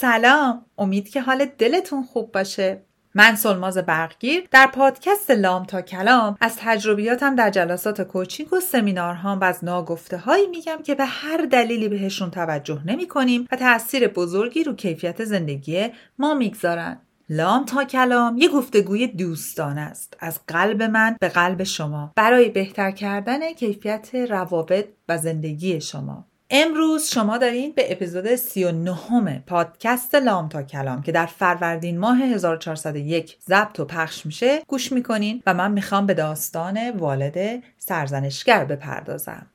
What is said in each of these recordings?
سلام. امید که حال دلتون خوب باشه. من سلماز برقگیر در پادکست لام تا کلام. از تجربیاتم در جلسات کوچینگ و سمینارهام و از ناگفته هایی میگم که به هر دلیلی بهشون توجه نمی کنیم و تاثیر بزرگی رو کیفیت زندگی ما می‌گذارن. لام تا کلام یه گفتگوی دوستان است. از قلب من به قلب شما. برای بهتر کردن کیفیت روابط و زندگی شما. امروز شما دارین به اپیزود 39 پادکست لام تا کلام که در فروردین ماه 1401 ضبط و پخش میشه گوش می‌کنین و من می‌خوام به داستان والد سرزنشگر بپردازم.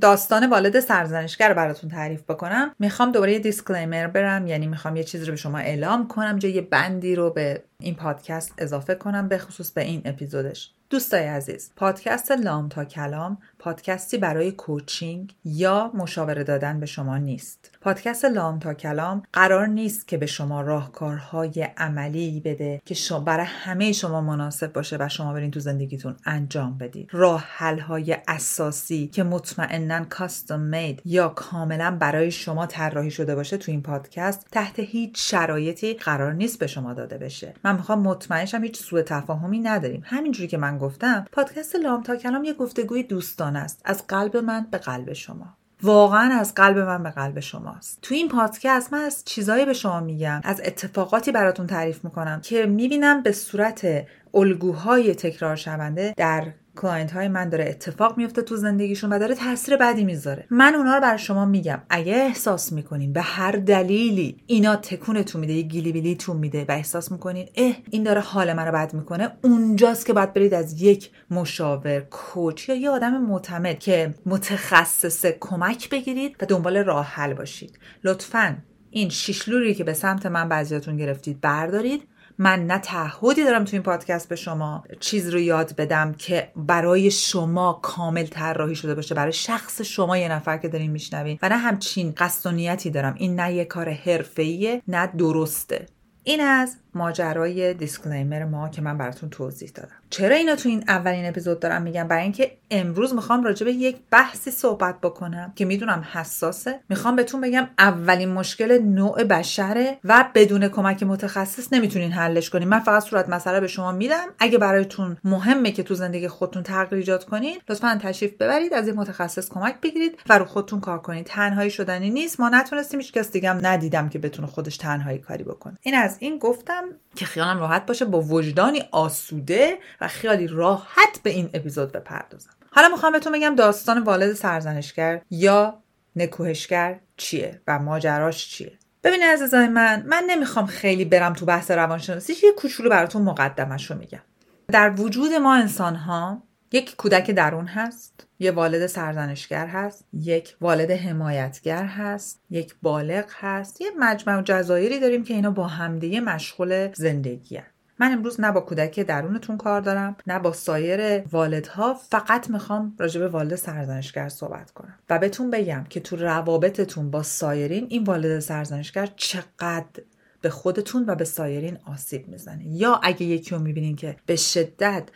داستان والد سرزنشگر رو براتون تعریف بکنم. می‌خوام دوباره یه دیسکلیمر برم یعنی می‌خوام یه چیزی رو به شما اعلام کنم جا یه بندی رو به این پادکست اضافه کنم به خصوص به این اپیزودش. دوستای عزیز پادکست لام تا کلام پادکستی برای کوچینگ یا مشاوره دادن به شما نیست. پادکست لام تا کلام قرار نیست که به شما راهکارهای عملی بده که شما برای همه شما مناسب باشه و شما برین تو زندگیتون انجام بدید. راه های اساسی که مطمئنا کاستم مید یا کاملا برای شما طراحی شده باشه تو این پادکست تحت هیچ شرایطی قرار نیست به شما داده بشه. می‌خوام مطمئنشم هیچ سوء تفاهمی نداریم. همینجوری که من گفتم پادکست لام تا کلام یه گفتگوی دوستانه است. از قلب من به قلب شما. واقعا از قلب من به قلب شماست. تو این پادکست من از چیزایی به شما میگم از اتفاقاتی براتون تعریف می‌کنم که می‌بینم به صورت الگوهای تکرار شونده در client های من داره اتفاق میفته تو زندگیشون و داره تاثیر بدی می‌ذاره. من اونا رو بر شما میگم. اگه احساس می‌کنین به هر دلیلی اینا تکونتون میده یه قیلی ویلیتون میده و احساس می‌کنین اه این داره حال من رو بد می‌کنه اونجاست که باید برید از یک مشاور coach یا یه آدم معتمد که متخصصه کمک بگیرید و دنبال راه حل باشید. لطفا این شیش‌لولی که به سمت من بعضیاتون گرفتید بردارید. من نه تعهدی دارم تو این پادکست به شما چیز رو یاد بدم که برای شما کامل طراحی شده باشه. برای شخص شما یه نفر که دارین میشنوین. و نه همچین قصد و نیتی دارم. این نه یه کار حرفه‌ایه نه درسته. این از ماجرای دیسکلیمر ما که من براتون توضیح دادم. چرا اینو تو این اولین اپیزود دارم میگم؟ برای اینکه امروز می‌خوام راجع به یک بحثی صحبت بکنم که می‌دونم حساسه. می‌خوام بهتون بگم اولین مشکل نوع بشره و بدون کمک متخصص نمی‌تونین حلش کنین. من فقط صورت مسئله به شما میدم. اگه برایتون مهمه که تو زندگی خودتون تغییر ایجاد کنین لطفا تشریف ببرید از این متخصص کمک بگیرید و رو خودتون کار کنید تنهایی شدنی نیست. ما نتونستیم هیچ کس دیگه ندیدم که بتونه خودش تنهایی کاری بکنه. این از این گفتم. که خیالم راحت باشه با وجدانی آسوده و خیالی راحت به این اپیزود بپردازم. حالا می‌خوام بهتون بگم داستان والد سرزنشگر یا نکوهشگر چیه و ماجراش چیه. ببینید عزیزای من من نمی‌خوام خیلی برم تو بحث روانشناسی یه کوچولو براتون مقدمش رو میگم. در وجود ما انسان ها یک کودک درون هست یه والد سرزنشگر هست یک والد حمایتگر هست یک بالغ هست یه مجمع جزایری داریم که اینا با همدیگه مشغول زندگی هست. من امروز نه با کودک درونتون کار دارم نه با سایر والدها فقط می‌خوام راجع به والد سرزنشگر صحبت کنم و بهتون بگم که تو روابطتون با سایرین این والد سرزنشگر چقدر به خودتون و به سایرین آسیب می‌زنه یا اگه یکی رو می‌بینین که به شدت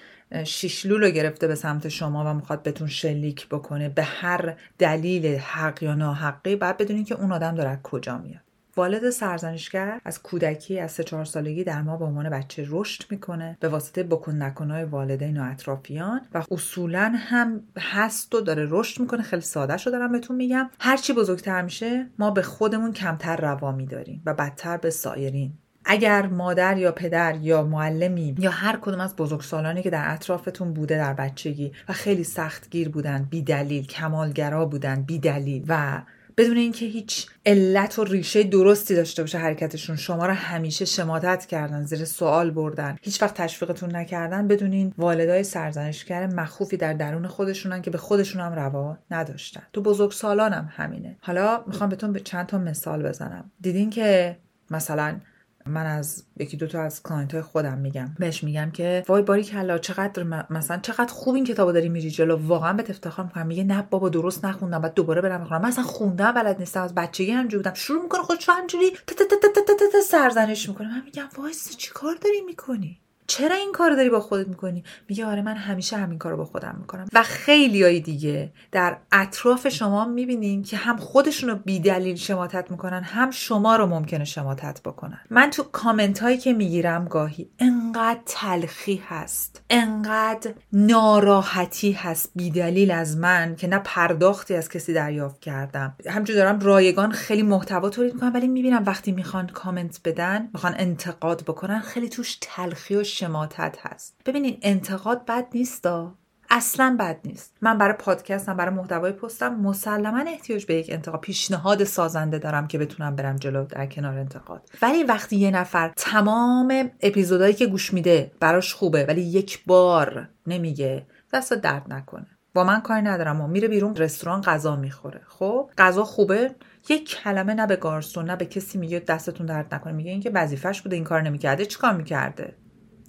شیشلو رو گرفته به سمت شما و می‌خواد بهتون شلیک بکنه به هر دلیل حق یا ناحقی باید بدونین که اون آدم داره کجا میاد. والد سرزنشگر از کودکی از سه چهار سالگی در ما به عنوان بچه رشد می‌کنه به واسطه بکن نکنهای والدین و اطرافیان و اصولا هم هست و داره رشد می‌کنه. خیلی ساده شو دارم بهتون میگم. هرچی بزرگتر میشه ما به خودمون کمتر روا میداریم و بدتر به سایرین. اگر مادر یا پدر یا معلمی یا هر کدوم از بزرگسالانی که در اطرافتون بوده در بچگی و خیلی سختگیر بودن بی دلیل کمالگرا بودن بی دلیل و بدون اینکه هیچ علت و ریشه درستی داشته باشه حرکتشون شما رو همیشه شماتت کردن زیر سوال بردن هیچ وقت تشویقتون نکردن بدونین والدای سرزنشگر مخوفی در درون خودشونن که به خودشون هم روا نداشتن. تو بزرگسالانم هم همینه. حالا می‌خوام بهتون به چند تا مثال بزنم. دیدین که مثلا من از یکی دو تا از client های خودم میگم. بهش میگم که وای باریکلا چقدر مثلا چقدر خوب این کتابو داری میری جلو. واقعا بهت افتخار می‌کنم. میگه نه بابا درست نخوندم. بعد دوباره برم بخونم من اصلا خوندم بلد نیستم. از بچگی همینجوری بودم. شروع می‌کنه خودش همینجوری سرزنش می‌کنه. من میگم وای چیکار داری می‌کنی؟ چرا این کار داری با خودت می‌کنی؟ میگه آره من همیشه همین کار رو با خودم می‌کنم. و خیلی های دیگه در اطراف شما می‌بینین که هم خودشون رو بیدلیل شماتت می‌کنن هم شما رو ممکنه شماتت بکنن. من تو کامنت هایی که می‌گیرم گاهی انقدر تلخی هست انقدر ناراحتی هست بیدلیل از من که نه پرداختی از کسی دریافت کردم. همجور دارم رایگان خیلی محتوا تولید می‌کنم ولی می‌بینم وقتی می‌خوان کامنت بدن می‌خوان انتقاد بکنن خیلی توش تلخی و شماتت هست. ببینین انتقاد بد نیستا. اصلا بد نیست. من برای پادکستم برای محتوای پستم مسلما احتیاج به یک انتقاد پیشنهاد سازنده دارم که بتونم برم جلو در کنار انتقاد. ولی وقتی یه نفر تمام اپیزودهایی که گوش میده براش خوبه ولی یک بار نمیگه دست درد نکنه. با من کاری ندارم. و میره بیرون رستوران غذا می‌خوره. خب غذا خوبه. یک کلمه نه به گارسون نه به کسی میگه دستتون درد نکنه. میگه اینکه وظیفش بوده این کار نمی‌کرده. چیکار می‌کرده؟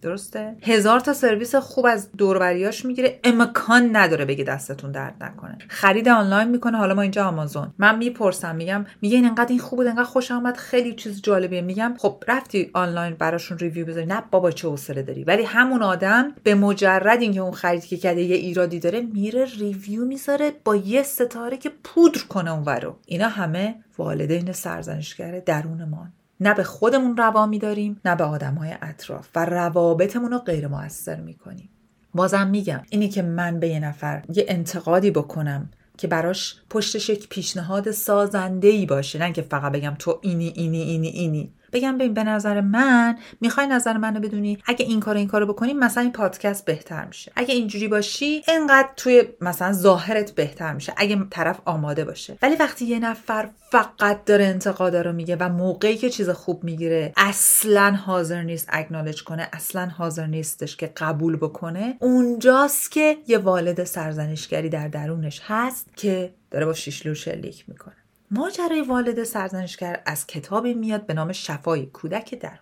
درسته؟ هزار تا سرویس خوب از دوربریاش می‌گیره. امکان نداره بگه دستتون درد نکنه. خرید آنلاین می‌کنه. حالا ما اینجا آمازون. من می‌پرسم میگم میگه این انقدر این خوب بود انقدر خوش آمد خیلی چیز جالبیه. میگم خب رفتی آنلاین براشون review بذاری. نه بابا چه حوصله داری. ولی همون آدم به مجرد اینکه اون خرید که کرده یه ایرادی داره میره review می‌ذاره با یه ستاره که پودر کنه اونورو. اینا همه والدین سرزنشگر درونمان. نه به خودمون روا میداریم نه به آدمهای اطراف و روابطمون رو غیر موثر می‌کنیم. بازم میگم اینی که من به یه نفر یه انتقادی بکنم که براش پشتش یک پیشنهاد سازنده ای باشه نه که فقط بگم تو اینی اینی اینی اینی. بگم ببین به نظر من می‌خوای نظر منو بدونی. اگه این کار این کارو بکنی مثلا این پادکست بهتر میشه. اگه اینجوری باشی انقدر توی مثلا ظاهرت بهتر میشه اگه طرف آماده باشه. ولی وقتی یه نفر فقط داره انتقادا رو میگه و موقعی که چیز خوب می‌گیره اصلا حاضر نیست اگنالج کنه اصلا حاضر نیستش که قبول بکنه اونجاست که یه والد سرزنشگری در درونش هست که داره با ششلول شلیک می‌کنه. ماجرای والد سرزنشگر از کتابی میاد به نام شفای کودک درون.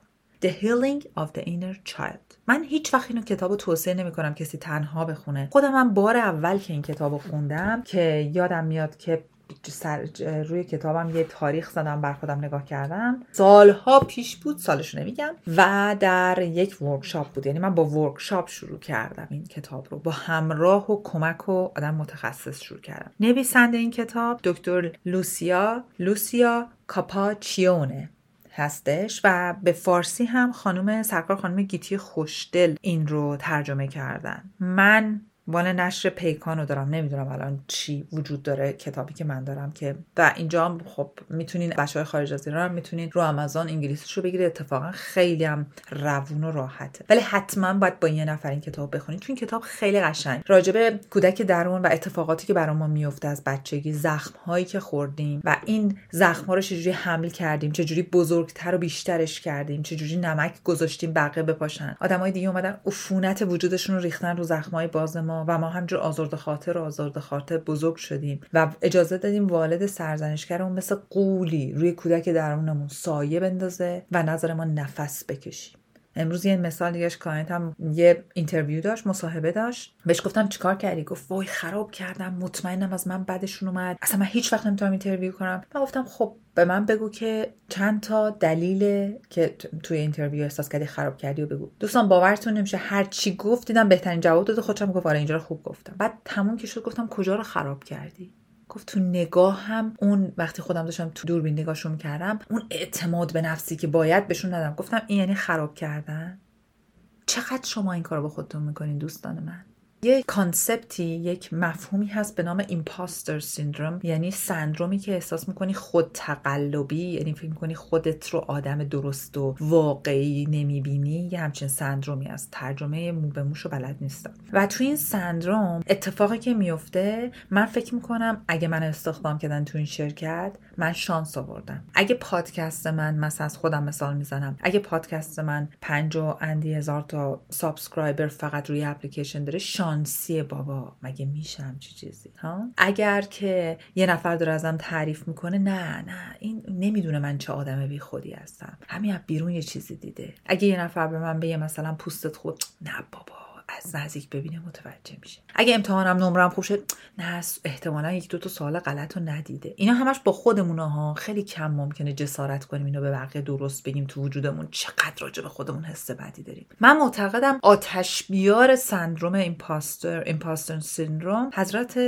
The Healing of the Inner Child. من هیچ وقت اینو کتاب توصیه نمی کنم کسی تنها بخونه. خودم من بار اول که این کتاب خوندم که یادم میاد که سر روی کتابم یه تاریخ زدم برا خودم نگاه کردم. سالها پیش بود سالش نمیگم و در یک workshop بود. یعنی من با workshop شروع کردم این کتاب رو. با همراه و کمک و آدم متخصص شروع کردم. نویسنده این کتاب دکتر لوسیا لوسیا کاپاچیونه هستش و به فارسی هم خانم سرکار خانم گیتی خوشدل این رو ترجمه کردن. من مال نشر پیکان رو دارم نمی‌دونم الان چی وجود داره کتابی که من دارم که و اینجا خب می‌تونین بچه های خارج از ایران می‌تونین رو آمازون انگلیسیش رو بگیرید اتفاقا خیلی هم روون و راحته. ولی حتما باید با یه نفر این کتاب بخونید چون کتاب خیلی قشنگ. راجبه کودک درون و اتفاقاتی که برای ما میفته از بچگی زخم هایی که خوردیم و این زخم ها رو چجوری حمل کردیم چجوری بزرگتر و بیشترش کردیم چجوری نمک گذاشتیم بقیه بپاشن. آدمای دیگه اومدن عفونت وجودشون رو ریختن رو زخم های باز ما. و ما همجور آزرد خاطر و آزرد خاطر بزرگ شدیم و اجازه دادیم والد سرزنشگرمون مثل غولی روی کودک درونمون سایه بندازه و نذاره ما نفس بکشیم. امروز یه مثال دیگهش client م یه interview داشت مصاحبه داشت. بهش گفتم چیکار کردی؟ گفت وای خراب کردم مطمئنم از من بعدشون اومد اصلا من هیچ وقت نمی‌تونم interview کنم. من گفتم خب به من بگو که چند تا دلیل که توی interview احساس کردی خراب کردی و بگو. دوستان باورتون نمیشه. هر چی گفت دیدم بهترین جواب داده خودم گفت آره اینجا رو خوب گفتم. بعد تموم که شد گفتم کجا رو خراب کردی؟ گفت تو نگاه هم اون وقتی خودم داشتم تو دوربین نگاهشون می‌کردم اون اعتماد به نفسی که باید بهشون ندم گفتم این یعنی خراب کردن؟ چقدر شما این کار با خودتون می‌کنین دوستان من؟ یک concept ی یک مفهومی هست به نام imposter syndrome یعنی سندرومی که احساس می‌کنی خود تقلبی یعنی فکر می‌کنی خودت رو آدم درست و واقعی نمی‌بینی. یه همچین سندرومی است ترجمه مو به موش رو بلد نیستم. و تو این سندروم اتفاقی که میفته من فکر می‌کنم اگه منو استخدام کردن تو این شرکت من شانس آوردم. اگه پادکست من مثلا از خودم مثال می‌زنم اگه پادکست من پنج و اندی هزار تا subscriber فقط روی اپلیکیشن داره شانس شانسی بابا. مگه میشم چی چیزی؟ ها؟ اگر که یه نفر داره ازم تعریف می‌کنه نه نه این نمی‌دونه من چه آدم بی خودی هستم. همین بیرون یه چیزی دیده. اگه یه نفر به من بگه مثلا پوستت خوبه نه بابا. از نزدیک ببینه متوجه میشه. اگه امتحانم نمرم خوب شد نه احتمالا یک دو تا سوال غلط رو ندیده. اینا همش با خودمون ها خیلی کم ممکنه جسارت کنیم اینو به بقیه درست بگیم تو وجودمون. چقدر راجع به خودمون حس بدی داریم. من معتقدم آتش بیار سندروم imposter imposter syndrome حضرت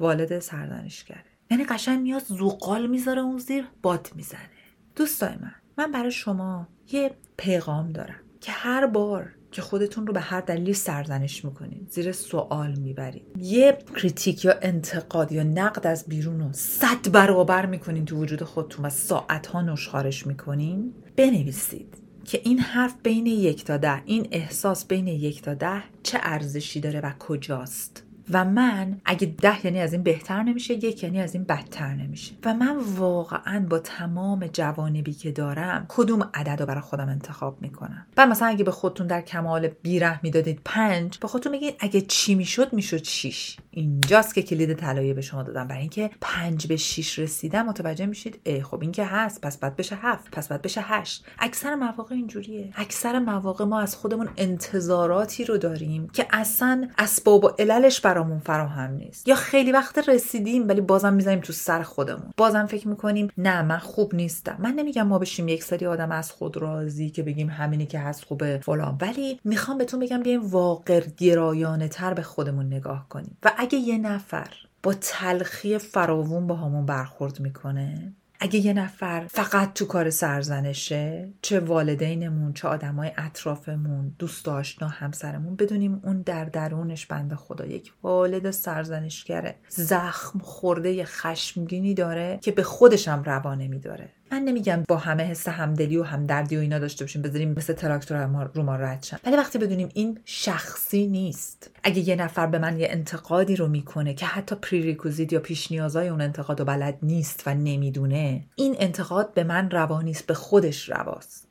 والد سرزنشگره یعنی قشنگ میاد زغال می‌ذاره اون زیر باد می‌زنه. دوستای من من برای شما یه پیغام دارم که هر بار که خودتون رو به هر دلیل سرزنش می‌کنین زیر سوال می‌برید یه critique یا انتقاد یا نقد از بیرون رو صد برابر می‌کنین تو وجود خودتون و ساعتها نشخارش می‌کنین. بنویسید که این حرف بین یک تا ده این احساس بین یک تا ده چه ارزشی داره و کجاست. و من اگه ده یعنی از این بهتر نمیشه یک یعنی از این بدتر نمیشه. و من واقعا با تمام جوانبی که دارم کدوم عدد رو برای خودم انتخاب می‌کنم؟ و مثلا اگه به خودتون در کمال بیره می‌دادید پنج به خودتون بگید اگه چی می‌شد می‌شد شیش. اینجاست که کلید طلایی به شما دادم. برای اینکه پنج به شیش رسیدم متوجه میشید ای خب این که هست پس بعد بشه هفت پس بعد بشه هشت. اکثر مواقع اینجوریه. اکثر مواقع ما از خودمون انتظاراتی رو داریم که اصلا اسباب و عللش برامون فراهم نیست. یا خیلی وقت رسیدیم ولی بازم می‌زنیم تو سر خودمون. بازم فکر می‌کنیم نه من خوب نیستم. من نمیگم ما بشیم یک سری آدم از خود راضی که بگیم همینی که هست خوبه فلان. ولی می‌خوام بهتون بگم بیایم واقع گرایانه تر به خودمون نگاه کنیم. و اگه یه نفر با تلخی فراوون با همون برخورد می‌کنه اگه یه نفر فقط تو کار سرزنشه چه والدینمون چه آدمای اطرافمون دوست آشنا همسرمون بدونیم اون در درونش بنده خدا یک والد سرزنشگره. زخم خورده خشمگینی داره که به خودش هم روا نمیداره من نمیگم با همه حس همدلی و همدردی و اینا داشته باشیم بذاریم مثل تراکتور رو ما رد شن. ولی وقتی بدونیم این شخصی نیست اگه یه نفر به من یه انتقادی رو می‌کنه که حتی پریریکوزیت یا پیش نیازای اون انتقاد و بلد نیست و نمی‌دونه این انتقاد به من روا نیست به خودش رواست.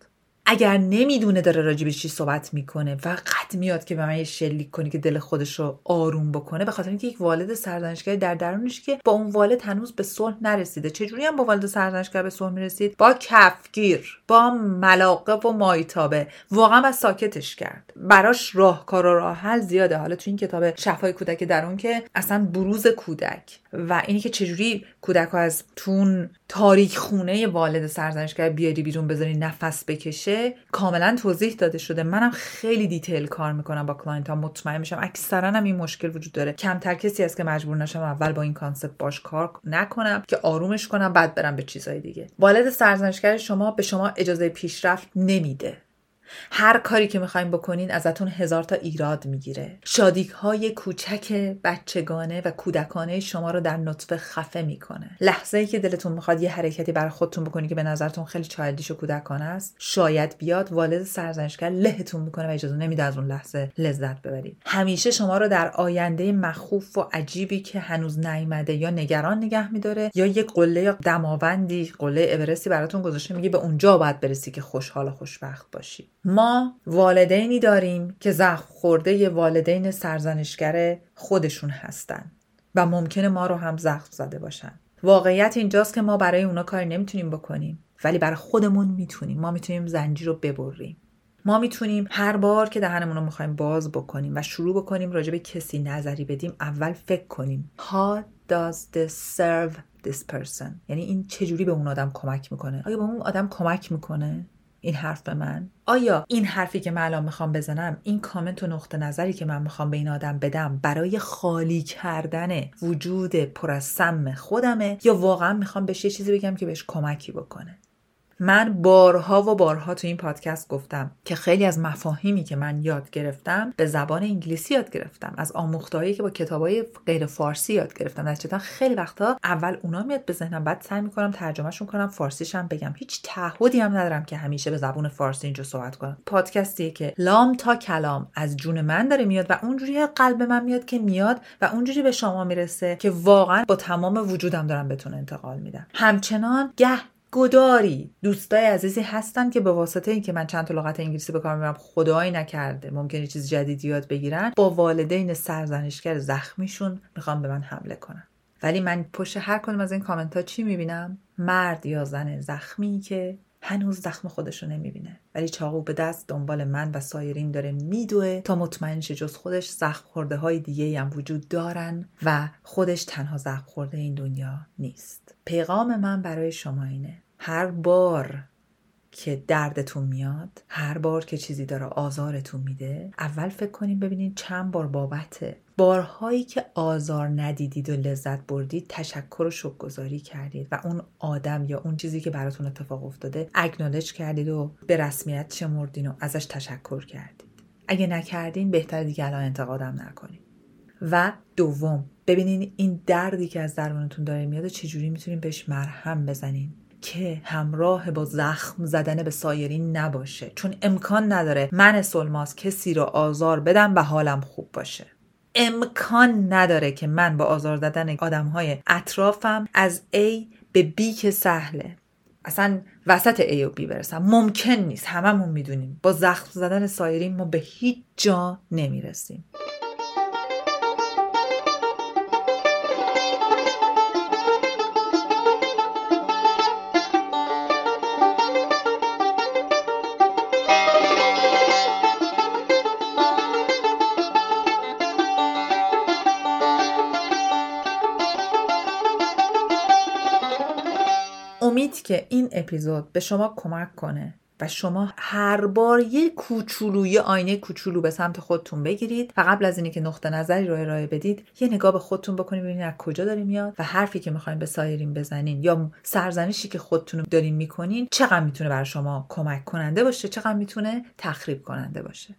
اگر نمی‌دونه داره راجع به چی صحبت می‌کنه فقط میاد که به من یه شلیک کنه که دل خودش رو آروم بکنه به خاطر اینکه یک والد سرزنشگری در درونش که با اون والد هنوز به صلح نرسیده. چجوری هم با والد سرزنشگر به صلح می‌رسید؟ با کفگیر با ملاقه و مایتابه. واقعا با ساکتش کرد. براش راهکار و راه حل زیاده. حالا تو این کتاب شفای کودک درون که اصلا بروز کودک و اینی که چجوری کودک از تون تاریک خونه والد سرزنشگر بیاری بیرون بذاری نفس بکشه کاملا توضیح داده شده. منم خیلی detail کار می‌کنم با client ها. مطمئن میشم اکثرا هم این مشکل وجود داره. کمتر کسی هست که مجبور نشم اول با این concept باش کار نکنم که آرومش کنم بعد برم به چیزهای دیگه. والد سرزنشگر شما به شما اجازه پیشرفت نمیده. هر کاری که می‌خوایم بکنین ازتون هزار تا ایراد می‌گیره. شادی های کوچک بچگانه و کودکانه شما رو در نطفه خفه می‌کنه. لحظه ای که دلتون می‌خواد یه حرکتی برای خودتون بکنی که به نظرتون خیلی childish و کودکانه است شاید بیاد والد سرزنشگر لهتون می‌کنه و اجازه نمیده از اون لحظه لذت ببرید. همیشه شما رو در آینده مخوف و عجیبی که هنوز نیامده یا نگران نگه میداره یا یه قله دماوندی قله اورستی براتون گذاشته میگه به اونجا باید برسی که خوشحال و خوشبخت باشی. ما والدینی داریم که زخم خورده والدین سرزنشگر خودشون هستن و ممکنه ما رو هم زخم زده باشن. واقعیت اینجاست که ما برای اونا کاری نمی‌تونیم بکنیم ولی برای خودمون می‌تونیم. ما می‌تونیم زنجیر رو ببریم. ما می‌تونیم هر بار که دهنمون رو می‌خوایم باز بکنیم و شروع بکنیم راجع به کسی نظری بدیم اول فکر کنیم. How does this serve this person? یعنی این چجوری به اون آدم کمک می‌کنه؟ آیا به اون آدم کمک می‌کنه؟ این حرف به من. آیا این حرفی که من الان می‌خوام بزنم این کامنت و نقطه نظری که من می‌خوام به این آدم بدم برای خالی کردن وجود پر از سم خودمه؟ یا واقعا می‌خوام بهش یه چیزی بگم که بهش کمکی بکنه؟ من بارها و بارها تو این پادکست گفتم که خیلی از مفاهیمی که من یاد گرفتم به زبان انگلیسی یاد گرفتم. از آموختهایی که با کتابای غیر فارسی یاد گرفتم. نتیجتا خیلی وقتا اول اونا میاد به ذهنم بعد سعی می‌کنم ترجمهشون کنم فارسیش هم بگم. هیچ تعهدی هم ندارم که همیشه به زبان فارسی اینجا صحبت کنم. پادکستیه که لام تا کلام از جون من داره میاد و اونجوری قلب من میاد که میاد و اونجوری به شما می‌رسه که واقعا با تمام وجودم دارم بهتون انتقال میدم. همچنان گه گداری دوستای عزیزی هستن که به واسطه اینکه من چند تا لغت انگلیسی به کار می‌برم خدایی نکرده. ممکنه چیز جدیدی یاد بگیرن. با والدین سرزنشگر زخمیشون می‌خوام به من حمله کنن. ولی من پشت هر کدوم از این کامنت ها چی می‌بینم؟ مرد یا زن زخمی که هنوز زخم خودش رو نمی‌بینه. ولی چاقو به دست دنبال من و سایرین داره میدوه تا مطمئن شه جز خودش زخم خورده های دیگه هم وجود دارن و خودش تنها زخم خورده این دنیا نیست. پیغام من برای شما اینه. هر بار که دردتون میاد هر بار که چیزی داره آزارتون میده اول فکر کنید ببینید چند بار بابته. بارهایی که آزار ندیدید و لذت بردید تشکر و شکرگزاری کردید و اون آدم یا اون چیزی که براتون اتفاق افتاده اگنالج کردید و به رسمیت شمردین و ازش تشکر کردید. اگه نکردین بهتر دیگه الان انتقادم نکنید و دوم ببینین این دردی که از درونتون داره میاد چجوری می‌تونین بهش مرهم بزنین. که همراه با زخم زدن به سایرین نباشه. چون امکان نداره من سلماس کسی رو آزار بدم و حالم خوب باشه. امکان نداره که من با آزار دادن آدم های اطرافم از A به B که سهله. اصلا وسط A و B برسم. ممکن نیست. هممون می‌دونیم. با زخم زدن سایرین ما به هیچ جا نمی‌رسیم. امید که این اپیزود به شما کمک کنه و شما هر بار یه کوچولو یه آینه کوچولو به سمت خودتون بگیرید و قبل از اینکه نقطه نظری رو ارائه بدید یه نگاه به خودتون بکنید ببینید از کجا داری میاد و حرفی که می‌خواین به سایرین بزنین یا سرزنشی که خودتون دارین می‌کنین چقدر می‌تونه برای شما کمک کننده باشه چقدر می‌تونه تخریب کننده باشه.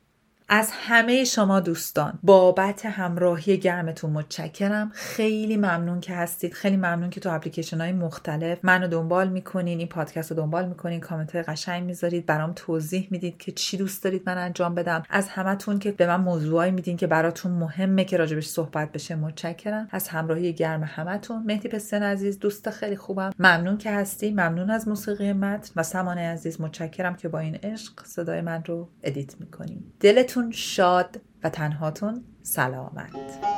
از همه شما دوستان بابت همراهی گرمتون متشکرم. خیلی ممنون که هستید. خیلی ممنون که تو اپلیکیشن های مختلف منو دنبال می‌کنین این پادکست رو دنبال می‌کنین کامنت های قشنگ می‌ذارید برام توضیح می‌دید که چی دوست دارید من انجام بدم. از همتون که به من موضوعایی میدین که براتون مهمه که راجبش صحبت بشه متشکرم. از همراهی گرم همتون مهدی پستن عزیز دوست خیلی خوبم. ممنون که هستی. ممنون از موسیقی متن. و سمانه عزیز متشکرم که با این عشق صدای من رو ادیت می‌کنین. دلتون شاد و تنهاتون سلامت.